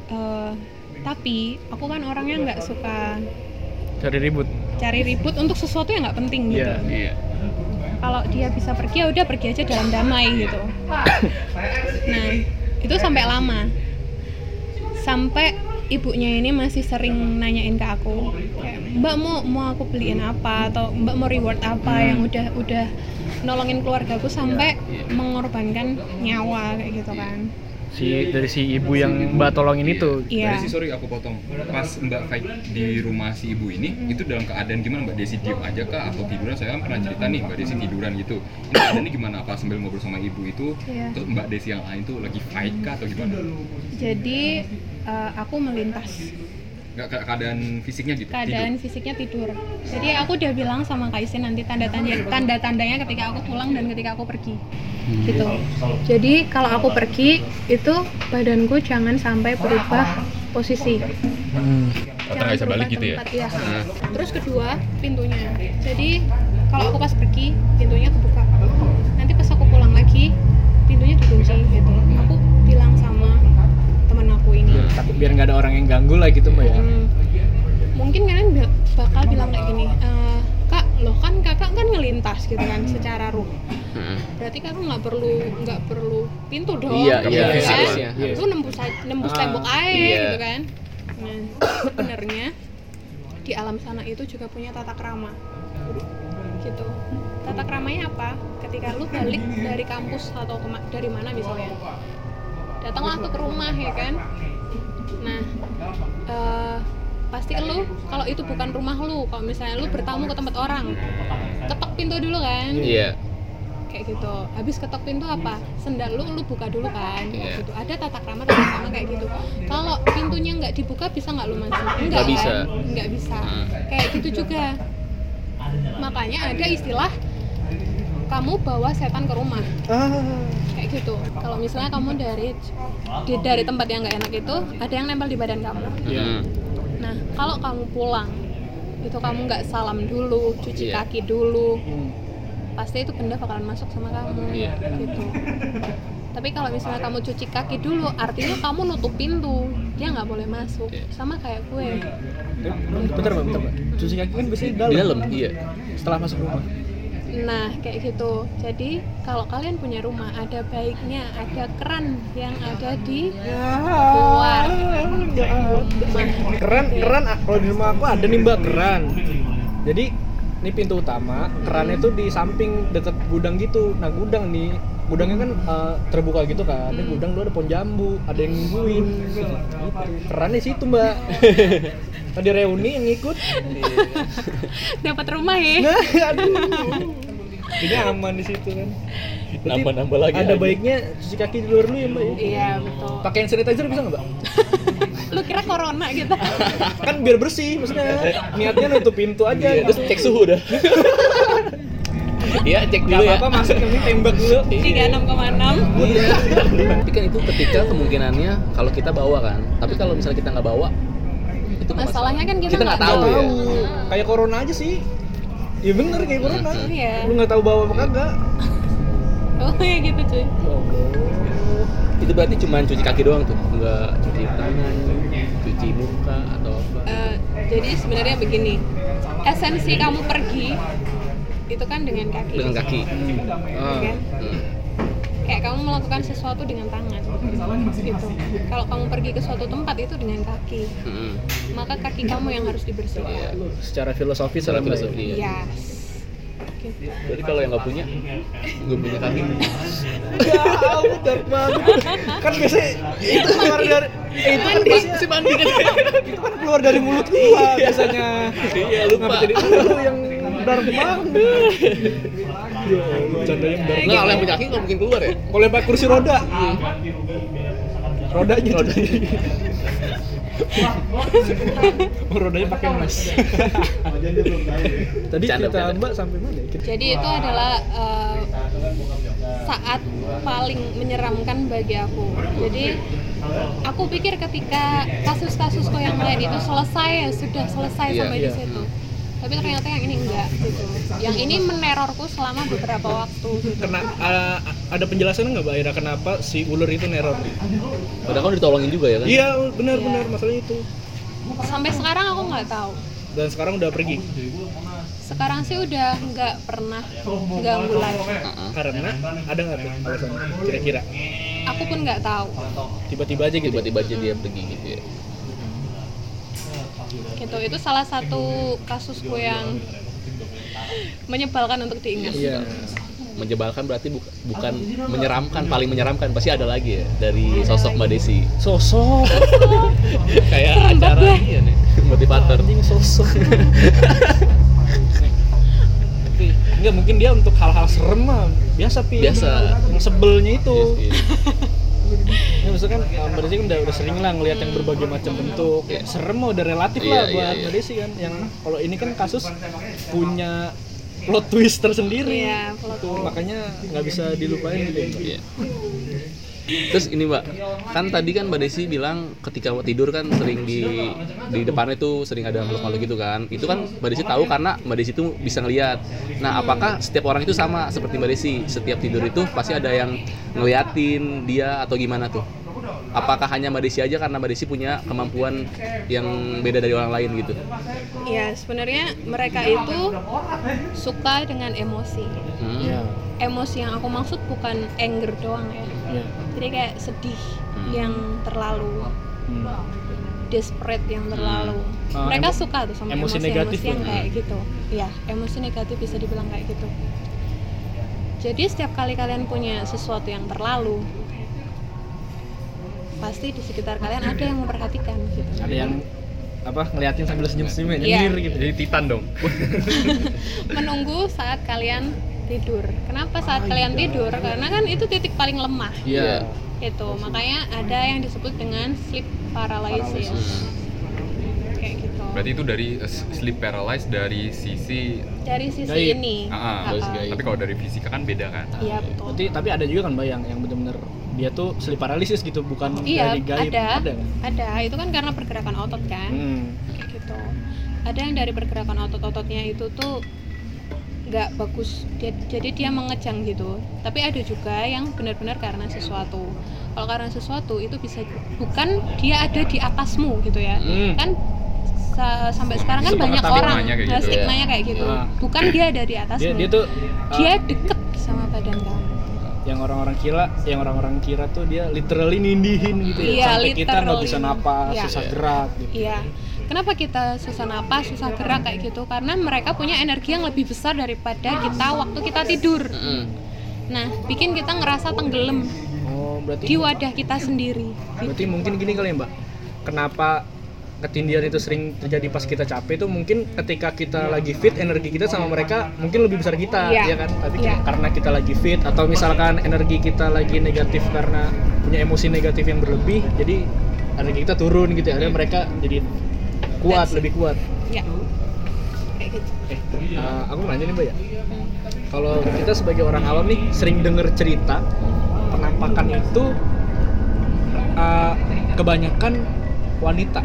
S3: Eh, tapi aku kan orangnya nggak suka
S1: cari ribut
S3: cari ribut untuk sesuatu yang nggak penting gitu.
S1: Iya.
S4: Iya.
S3: Kalau dia bisa pergi ya udah pergi aja dalam damai gitu. Nah itu sampai lama, sampai ibunya ini masih sering nanyain ke aku, kayak, Mbak mau mau aku beliin apa atau Mbak mau reward apa yang udah udah nolongin keluargaku sampai mengorbankan nyawa kayak gitu kan.
S1: Si dari si ibu yang mbak tolongin itu
S3: Iya.
S4: Mbak Desi sorry aku potong. Pas Mbak fight di rumah si ibu ini, itu dalam keadaan gimana Mbak Desi diem aja kah atau tiduran? Saya kan pernah cerita nih Mbak Desi tiduran gitu. Ini keadaannya gimana? Apa sambil ngobrol sama ibu itu?
S3: Iya.
S4: Terus Mbak Desi yang lain tuh lagi fight kah atau gimana?
S3: Jadi eh, aku melintas
S4: Nggak ke- keadaan fisiknya gitu?
S3: keadaan fisiknya tidur. Jadi aku udah bilang sama Kak Isin nanti tanda-tanda tanda-tandanya ketika aku pulang dan ketika aku pergi. Gitu. Jadi kalau aku pergi itu badanku jangan sampai berubah posisi.
S1: Hmm.
S4: Nggak bisa
S3: Jangan
S4: balik
S3: berubah
S4: gitu ya?
S3: tempat, iya.
S4: Nah.
S3: Terus kedua, pintunya. Jadi kalau aku pas pergi, pintunya kebuka. Nanti pas aku pulang lagi, pintunya dikunci gitu. Ini.
S1: takut biar nggak ada orang yang ganggu lah gitu mbak ya
S3: Hmm, mungkin kalian ba- bakal bilang kayak gini, "Eh, kak, loh kan kakak kan ngelintas gitu kan secara ruh.
S2: Hmm.
S3: Berarti kakak nggak perlu nggak perlu pintu dong.
S2: Iya,
S3: gitu
S2: iya,
S3: kan?
S2: harusnya.
S1: Iya.
S3: Lu nembus a- nembus
S1: Ah,
S3: tembok aja
S2: iya.
S3: gitu kan. Nah, sebenarnya di alam sana itu juga punya tata krama. Gitu. Tata kramanya apa? Ketika lu balik dari kampus atau dari mana misalnya, datanglah tuh ke rumah ya kan. Nah, eh, pasti lu kalau itu bukan rumah lu, kalau misalnya lu bertamu ke tempat orang, ketok pintu dulu kan
S2: Iya.
S3: kayak gitu habis ketok pintu apa sendal lu lu buka dulu kan kayak
S2: Iya.
S3: gitu ada tata krama tata krama kayak gitu kalau pintunya nggak dibuka bisa nggak lu masuk enggak
S2: Nggak bisa.
S3: kan? nggak bisa
S2: Hmm.
S3: kayak gitu juga makanya ada istilah kamu bawa setan ke rumah kayak gitu kalau misalnya kamu dari di, dari tempat yang nggak enak itu ada yang nempel di badan kamu
S2: Hmm.
S3: nah kalau kamu pulang itu kamu nggak salam dulu cuci
S2: Iya.
S3: kaki dulu
S1: Hmm.
S3: pasti itu benda bakalan masuk sama kamu
S2: Iya.
S3: gitu tapi kalau misalnya kamu cuci kaki dulu artinya kamu nutup pintu dia nggak boleh masuk
S2: Iya.
S3: sama kayak gue
S1: bentar mbak bentar mbak cuci kaki kan biasanya di dalam
S2: Di dalam, iya.
S1: setelah masuk rumah
S3: nah kayak gitu. Jadi kalau kalian punya rumah ada baiknya ada keran yang ada di luar.
S1: Keran keran ah, kalau di rumah aku ada nih mbak keran. Jadi ini pintu utama kerannya itu di samping deket gudang gitu. Nah gudang nih gudangnya kan eh, terbuka gitu kan. Ini gudang dulu ada pohon jambu ada yang nungguin. Gitu. kerannya situ mbak. Tadi reuni yang ikut
S3: dapat rumah ya?
S1: Nah aduh ini aman di situ kan?
S2: Nambah-nambah lagi
S1: ada
S2: aja.
S1: baiknya cuci kaki di luar dulu ya mbak ya?
S3: iya betul.
S1: Pakai hand sanitizer bisa nggak mbak?
S3: Lu kira corona gitu?
S1: Kan biar bersih maksudnya. Niatnya nutup pintu aja
S2: Iya, terus cek suhu dah. Iya, cek
S1: Gak
S2: dulu ya.
S1: apa-apa masuk penting tembak dulu.
S3: Tiga enam
S2: Tapi kan itu ketika kemungkinannya kalau kita bawa kan. Tapi kalau misalnya kita nggak bawa, itu
S3: masalahnya kan kita
S2: nggak tahu
S1: Nggak
S2: ya.
S1: tahu kayak corona aja sih ya bener kayak corona
S3: Iya.
S1: lu nggak tahu bawa apa kagak
S3: oh ya gitu cuy
S2: Itu berarti cuma cuci kaki doang tuh, nggak cuci tangan, cuci muka atau apa.
S3: Eh, jadi sebenarnya begini esensi kamu pergi itu kan dengan kaki
S2: Dengan kaki.
S1: Ah.
S3: kan?
S2: Hmm.
S3: kayak kamu melakukan sesuatu dengan tangan gitu kalau kamu pergi ke suatu tempat itu dengan kaki
S2: Hmm.
S3: maka kaki kamu yang harus dibersihkan
S2: Iya.
S1: secara filosofis
S2: Secara
S1: ya.
S2: filosofi ya.
S3: yes gitu.
S2: Berarti kalau yang nggak punya, nggak punya kaki.
S1: Ya, ampun dark banget. Kan biasanya itu keluar dari eh, itu kan biasanya
S2: si mandi kan
S1: itu kan keluar dari mulut gua biasanya.
S2: iya lupa
S1: Kenapa jadi lu yang dark banget? Ya, bercanda yang dark.
S2: nggak kalau yang punya kaki nggak mungkin keluar ya
S1: Kalau yang pakai kursi roda. Rodanya roda. oh, rodanya pakai emas. Tadi
S2: Bercanda,
S1: kita. Mbak sampai mana ya? Kita-
S3: Jadi itu adalah eh, saat paling menyeramkan bagi aku. Jadi aku pikir ketika kasus-kasusku yang lain itu selesai ya sudah selesai
S2: Iya,
S3: sampai
S1: iya.
S3: di situ. Tapi ternyata yang ini enggak gitu. Yang ini menerorku selama beberapa waktu gitu.
S1: Kena a- ada penjelasan nggak Mbak Ira kenapa si ular itu neror?
S2: padahal kan ditolongin juga ya kan
S1: Iya benar-benar masalahnya itu.
S3: Sampai sekarang aku nggak tahu.
S1: Dan sekarang udah pergi
S3: Sekarang sih udah nggak pernah ganggu lagi.
S1: Karena ada nggak tuh alasannya kira-kira?
S3: Aku pun nggak tahu.
S1: Tiba-tiba aja gitu.
S2: tiba-tiba aja dia pergi gitu ya
S3: Gitu. Itu salah satu kasusku yang menyebalkan untuk diingat.
S1: Iya.
S2: menjebalkan berarti buka- bukan menyeramkan paling menyeramkan pasti ada lagi ya dari sosok Mbak Desi
S1: Sosok
S2: kayak
S3: Serem
S2: acara iya nih motivator
S1: anjing sosok. Tapi enggak mungkin dia untuk hal-hal serem mah biasa pi.
S2: Biasa.
S1: Yang sebelnya itu.
S2: Iya.
S1: Ya misalkan uh, Mbak Desi kan udah, udah sering lah ngeliat yang berbagai macam bentuk.
S2: Iya.
S1: Serem udah relatif
S2: Iya,
S1: lah
S2: iya,
S1: buat
S2: iya.
S1: Mbak Desi kan. Yang kalau ini kan kasus punya plot twist tersendiri.
S3: Iya, plot
S1: Itu makanya nggak bisa dilupain gitu.
S2: Iya. Terus ini mbak, kan tadi kan mbak Desi bilang ketika mau tidur kan sering di di depannya tuh sering ada makhluk-makhluk gitu kan. Itu kan mbak Desi tahu karena mbak Desi tuh bisa ngelihat. Nah apakah setiap orang itu sama seperti mbak Desi? Setiap tidur itu pasti ada yang ngeliatin dia atau gimana tuh? Apakah hanya mbak Desi aja karena mbak Desi punya kemampuan yang beda dari orang lain gitu?
S3: Ya, sebenarnya mereka itu suka dengan emosi.
S2: Hmm.
S1: Iya.
S3: Emosi yang aku maksud bukan anger doang ya.
S1: Iya.
S3: Jadi kayak sedih
S2: Hmm.
S3: yang terlalu
S1: Hmm.
S3: desperate yang terlalu.
S1: Ah,
S3: mereka
S1: emo-
S3: suka tuh sama
S1: emosi
S3: emosi,
S1: negatif
S3: yang
S1: ya?
S3: kayak gitu. Iya, emosi negatif bisa dibilang kayak gitu. Jadi setiap kali kalian punya sesuatu yang terlalu, pasti di sekitar kalian ada yang memperhatikan gitu.
S1: Ada yang apa ngeliatin sambil senyum-senyum ya,
S3: Iya.
S1: nyengir gitu.
S4: Jadi titan dong.
S3: Menunggu saat kalian tidur. Kenapa saat kalian tidur? Karena kan itu titik paling lemah.
S2: Iya.
S3: Itu makanya ada yang disebut dengan sleep paralysis.
S2: Hmm.
S3: Kayak gitu.
S4: Berarti itu dari uh, sleep paralysis dari sisi
S3: Dari sisi
S1: Gaib.
S3: ini.
S4: Ah, ah.
S3: Ah,
S2: Dari
S3: ah.
S2: gaib.
S4: tapi kalau dari fisika kan beda kan.
S3: Iya betul.
S1: Berarti tapi ada juga kan Mbak yang yang benar-benar dia tuh sleep paralysis gitu bukan
S3: Iya,
S1: dari gaib.
S3: ada.
S1: kan?
S3: Ada. Itu kan karena pergerakan otot kan.
S1: Hmm.
S3: Kayak gitu. Ada yang dari pergerakan otot-ototnya itu tuh nggak bagus jadi dia mengejang gitu tapi ada juga yang benar-benar karena sesuatu kalau karena sesuatu itu bisa bukan dia ada di atasmu gitu ya
S1: Hmm.
S3: kan sa- sampai sekarang kan banyak orang
S4: stigmanya kayak
S3: nah,
S4: gitu.
S3: stigmanya kayak gitu
S1: Ah.
S3: bukan dia ada di atasmu
S1: Dia dia tuh uh,
S3: dia deket sama badan kamu
S1: yang orang-orang kira yang orang-orang kira tuh dia literally nindihin gitu ya
S3: Iya,
S1: sampai kita nggak bisa
S3: literally.
S1: napas
S3: Iya.
S1: susah gerak gitu
S3: Iya. Kenapa kita susah napas, susah gerak kayak gitu? Karena mereka punya energi yang lebih besar daripada kita waktu kita tidur.
S2: Hmm.
S3: Nah, bikin kita ngerasa tenggelam
S1: oh berarti
S3: di wadah kita sendiri.
S1: berarti mungkin gini kali ya mbak kenapa ketindihan itu sering terjadi pas kita capek itu mungkin ketika kita lagi fit energi kita sama mereka mungkin lebih besar kita
S3: Iya.
S1: ya kan tapi
S3: Iya.
S1: karena kita lagi fit atau misalkan energi kita lagi negatif karena punya emosi negatif yang berlebih jadi energi kita turun gitu ya akhirnya mereka jadi kuat lebih kuat
S3: Ya. Kayak gitu.
S1: eh uh, aku mau nanya nih mbak ya kalau kita sebagai orang awam nih sering denger cerita penampakan itu uh, kebanyakan wanita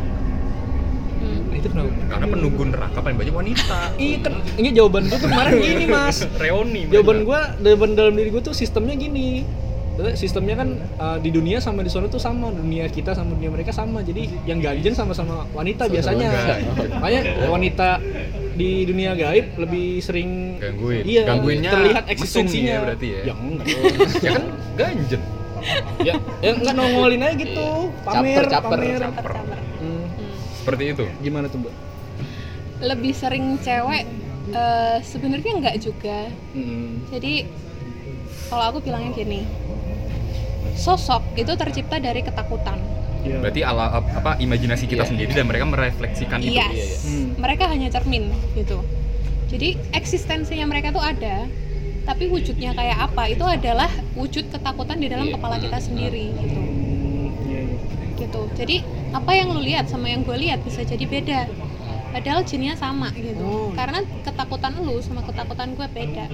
S3: Hmm.
S1: nah itu kenapa
S4: Karena penunggu neraka paling banyak wanita.
S1: Iya kan, ini jawaban gue tuh kemarin gini mas
S4: Reoni.
S1: Jawaban gue, jawaban dalam diri gue tuh sistemnya gini Sistemnya kan uh, di dunia sama di sana tuh sama Dunia kita sama dunia mereka sama Jadi yang ganjen sama-sama wanita
S2: Sama-sama
S1: biasanya. Makanya wanita di dunia gaib lebih sering
S4: Gangguin.
S1: Iya,
S4: Gangguinnya
S1: terlihat eksistensinya
S4: ya berarti ya?
S1: Ya enggak
S4: ya kan ganjen.
S1: ya, ya enggak nongolin aja gitu Pamer,
S2: Caper, caper.
S1: pamer
S3: Caper, caper.
S1: Hmm,
S3: Hmm.
S4: Seperti itu.
S1: Gimana tuh mbak?
S3: Lebih sering cewek eh, sebenarnya enggak juga.
S1: Hmm.
S3: Jadi kalau aku bilangnya gini, sosok itu tercipta dari ketakutan
S1: Iya.
S4: Berarti ala apa imajinasi kita
S2: Iya.
S4: sendiri dan mereka merefleksikan itu.
S3: yes
S2: iya, iya.
S1: Hmm.
S3: mereka hanya cermin gitu jadi eksistensinya mereka tuh ada tapi wujudnya kayak apa itu adalah wujud ketakutan di dalam
S2: Iya.
S3: kepala kita sendiri gitu
S1: Iya, iya.
S3: gitu jadi apa yang lu lihat sama yang gue lihat bisa jadi beda padahal jinnya sama gitu
S1: Oh.
S3: karena ketakutan lu sama ketakutan gue beda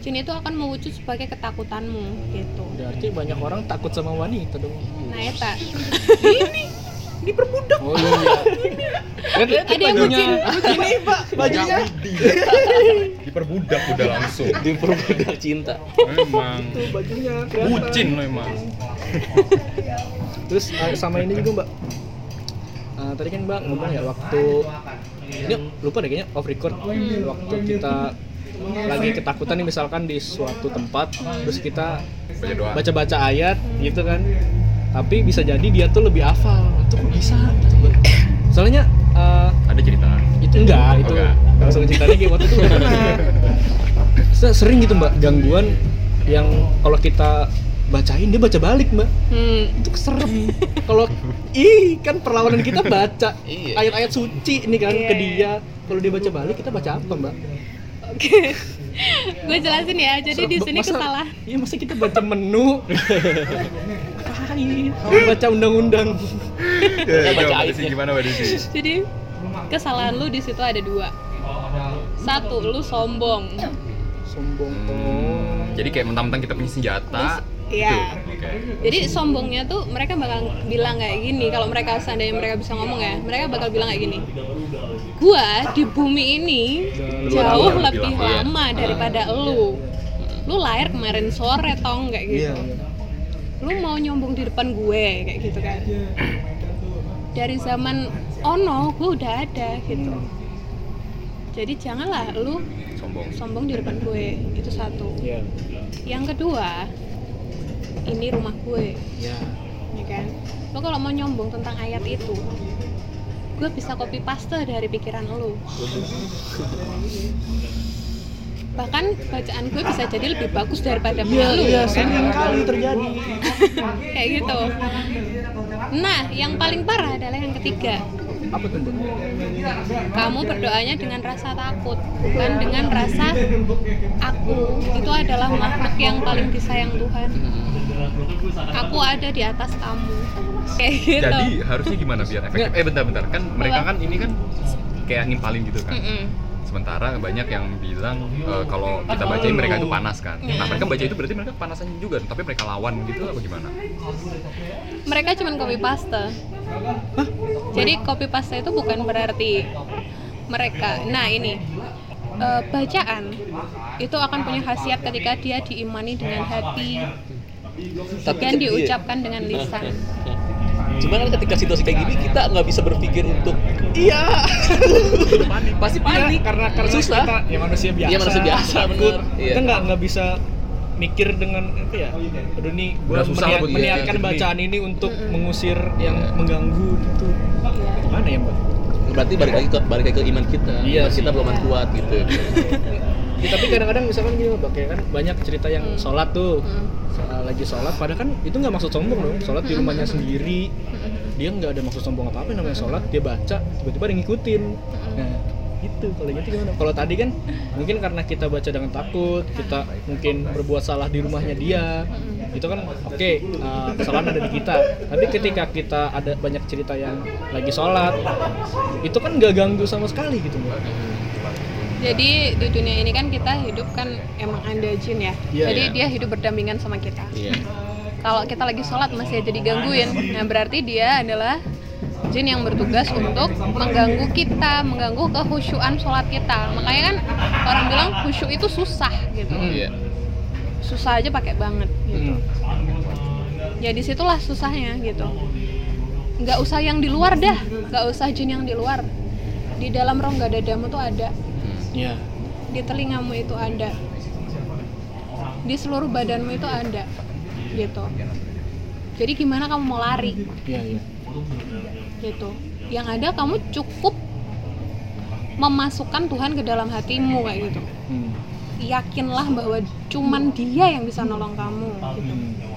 S3: jin itu akan mewujud sebagai ketakutanmu gitu
S1: Berarti banyak orang takut sama wanita dong.
S3: nah eta
S1: Diperbudak. Oh iya. Kan
S3: Ada yang bucin.
S1: Ini Pak, bajunya.
S4: Diperbudak udah langsung.
S2: diperbudak cinta
S4: Memang
S1: Tuh bajunya kelihatan.
S4: bucin lo emang.
S1: Terus eh, sama ini juga Mbak. Eh, tadi kan Mbak ngomong ya waktu ini lupa deh kayaknya off record waktu kita lagi ketakutan nih misalkan di suatu tempat terus kita
S4: Baca doa.
S1: baca-baca ayat gitu kan tapi bisa jadi dia tuh lebih hafal itu kok bisa gitu soalnya eh,
S4: Ada cerita.
S1: itu enggak itu
S4: enggak.
S1: langsung ceritanya kayak waktu itu udah pernah sering gitu mbak gangguan yang kalau kita bacain dia baca balik mbak
S3: hmm.
S1: itu serem kalau ih kan perlawanan kita baca
S2: Iya.
S1: ayat-ayat suci ini kan
S3: Iya,
S1: ke
S3: iya.
S1: dia kalau dia baca balik kita baca apa mbak
S3: oke gue jelasin ya jadi di
S1: Masa-
S3: sini kesalahan
S1: iya masa kita baca menu Ngapain? baca undang-undang
S4: Ya,
S2: baca
S4: coba,
S2: ayatnya.
S4: Desi, gimana Mbak Desi?
S3: jadi kesalahan lu di situ ada dua satu lu sombong
S1: sombong
S4: Hmm, Jadi kayak mentang-mentang kita punya senjata.
S3: Iya.
S4: gitu. Oke.
S3: jadi sombongnya tuh mereka bakal bilang kayak gini kalau mereka seandainya mereka bisa ngomong ya mereka bakal bilang kayak gini gua di bumi ini jauh
S4: lama,
S3: lebih
S4: lebih lama,
S3: lama daripada lu. lu lahir kemarin sore tong kayak gitu?
S1: Iya iya.
S3: lu mau nyombong di depan gue kayak gitu kan? Dari zaman ono gue udah ada gitu. Jadi janganlah lu
S4: Sombong.
S3: sombong di depan gue itu satu.
S1: Iya.
S3: Yang kedua ini rumah gue.
S1: Iya.
S3: Ya kan? Lo kalau mau nyombong tentang ayat itu gue bisa copy paste dari pikiran lo bahkan bacaan gue bisa jadi lebih bagus daripada punya lu.
S1: iya sering kali terjadi.
S3: Kayak gitu. Nah yang paling parah adalah yang ketiga
S1: apa tuh
S3: kamu berdoanya dengan rasa takut bukan dengan rasa aku. Itu adalah makhluk yang paling disayang Tuhan. Aku ada di atas kamu. Kayak gitu.
S4: Jadi harusnya gimana biar efektif? Eh bentar-bentar kan mereka kan ini kan kayak nimpalin gitu kan.
S3: Mm-mm.
S4: Sementara banyak yang bilang eh, kalau kita bacain mereka itu panas kan. Nah mereka baca itu berarti mereka panasan juga, tapi mereka lawan gitu apa gimana?
S3: mereka cuma copy paste jadi copy paste itu bukan berarti mereka nah ini eh, bacaan itu akan punya khasiat ketika dia diimani dengan hati
S2: Tapi
S3: dan
S2: kan- iya.
S3: diucapkan dengan lisan
S2: Cuman kan ketika situasi kayak gini kita nggak bisa berpikir untuk
S1: iya
S2: pasti panik
S1: karena karena
S2: susah.
S1: kita ya manusia biasa
S2: Iya, manusia biasa,
S1: takut.
S2: Iya.
S1: kita nggak nggak bisa mikir dengan apa ya aduh nih gue meniat,
S4: buat iya,
S1: meniatkan
S4: nih.
S1: bacaan ini untuk
S3: Mm-mm.
S1: mengusir yang
S2: Iya.
S1: mengganggu gitu
S3: Iya.
S1: gimana ya mbak
S2: berarti balik lagi ke balik lagi ke iman kita.
S1: Iya
S2: iman kita belum kuat gitu.
S1: ya, tapi kadang-kadang misalkan gini mbak kayak kan banyak cerita yang
S3: Hmm.
S1: sholat tuh.
S3: Mm.
S1: Soal lagi sholat padahal kan itu nggak maksud sombong dong. Sholat di rumahnya sendiri. Dia nggak ada maksud sombong apa apa namanya sholat dia baca tiba-tiba ada yang ngikutin. Nah itu kalau gitu gimana? Kalau tadi kan mungkin karena kita baca dengan takut kita mungkin berbuat salah di rumahnya dia itu kan oke uh, kesalahan ada di kita. Tapi ketika kita ada banyak cerita yang lagi sholat itu kan nggak ganggu sama sekali gitu mbak
S3: Jadi di dunia ini kan kita hidup kan emang ada jin ya.
S1: Iya,
S3: Jadi
S4: iya.
S3: dia hidup berdampingan sama kita.
S2: Iya.
S3: Kalau kita lagi sholat masih aja digangguin, nah berarti dia adalah jin yang bertugas untuk mengganggu kita, mengganggu kehusyuan sholat kita. Makanya kan orang bilang khusyuk itu susah gitu.
S2: Iya.
S3: Susah aja pakai banget gitu.
S1: Hmm.
S3: Ya di situlah susahnya gitu. Nggak usah yang di luar dah, nggak usah jin yang di luar. Di dalam rongga dadamu tuh ada
S1: ya
S3: di telingamu itu ada. Di seluruh badanmu itu ada gitu. Jadi gimana kamu mau lari?
S1: Ya ya
S3: gitu. Yang ada kamu cukup memasukkan Tuhan ke dalam hatimu kayak gitu.
S1: Hmm.
S3: yakinlah bahwa cuman dia yang bisa nolong kamu gitu.
S1: Hmm.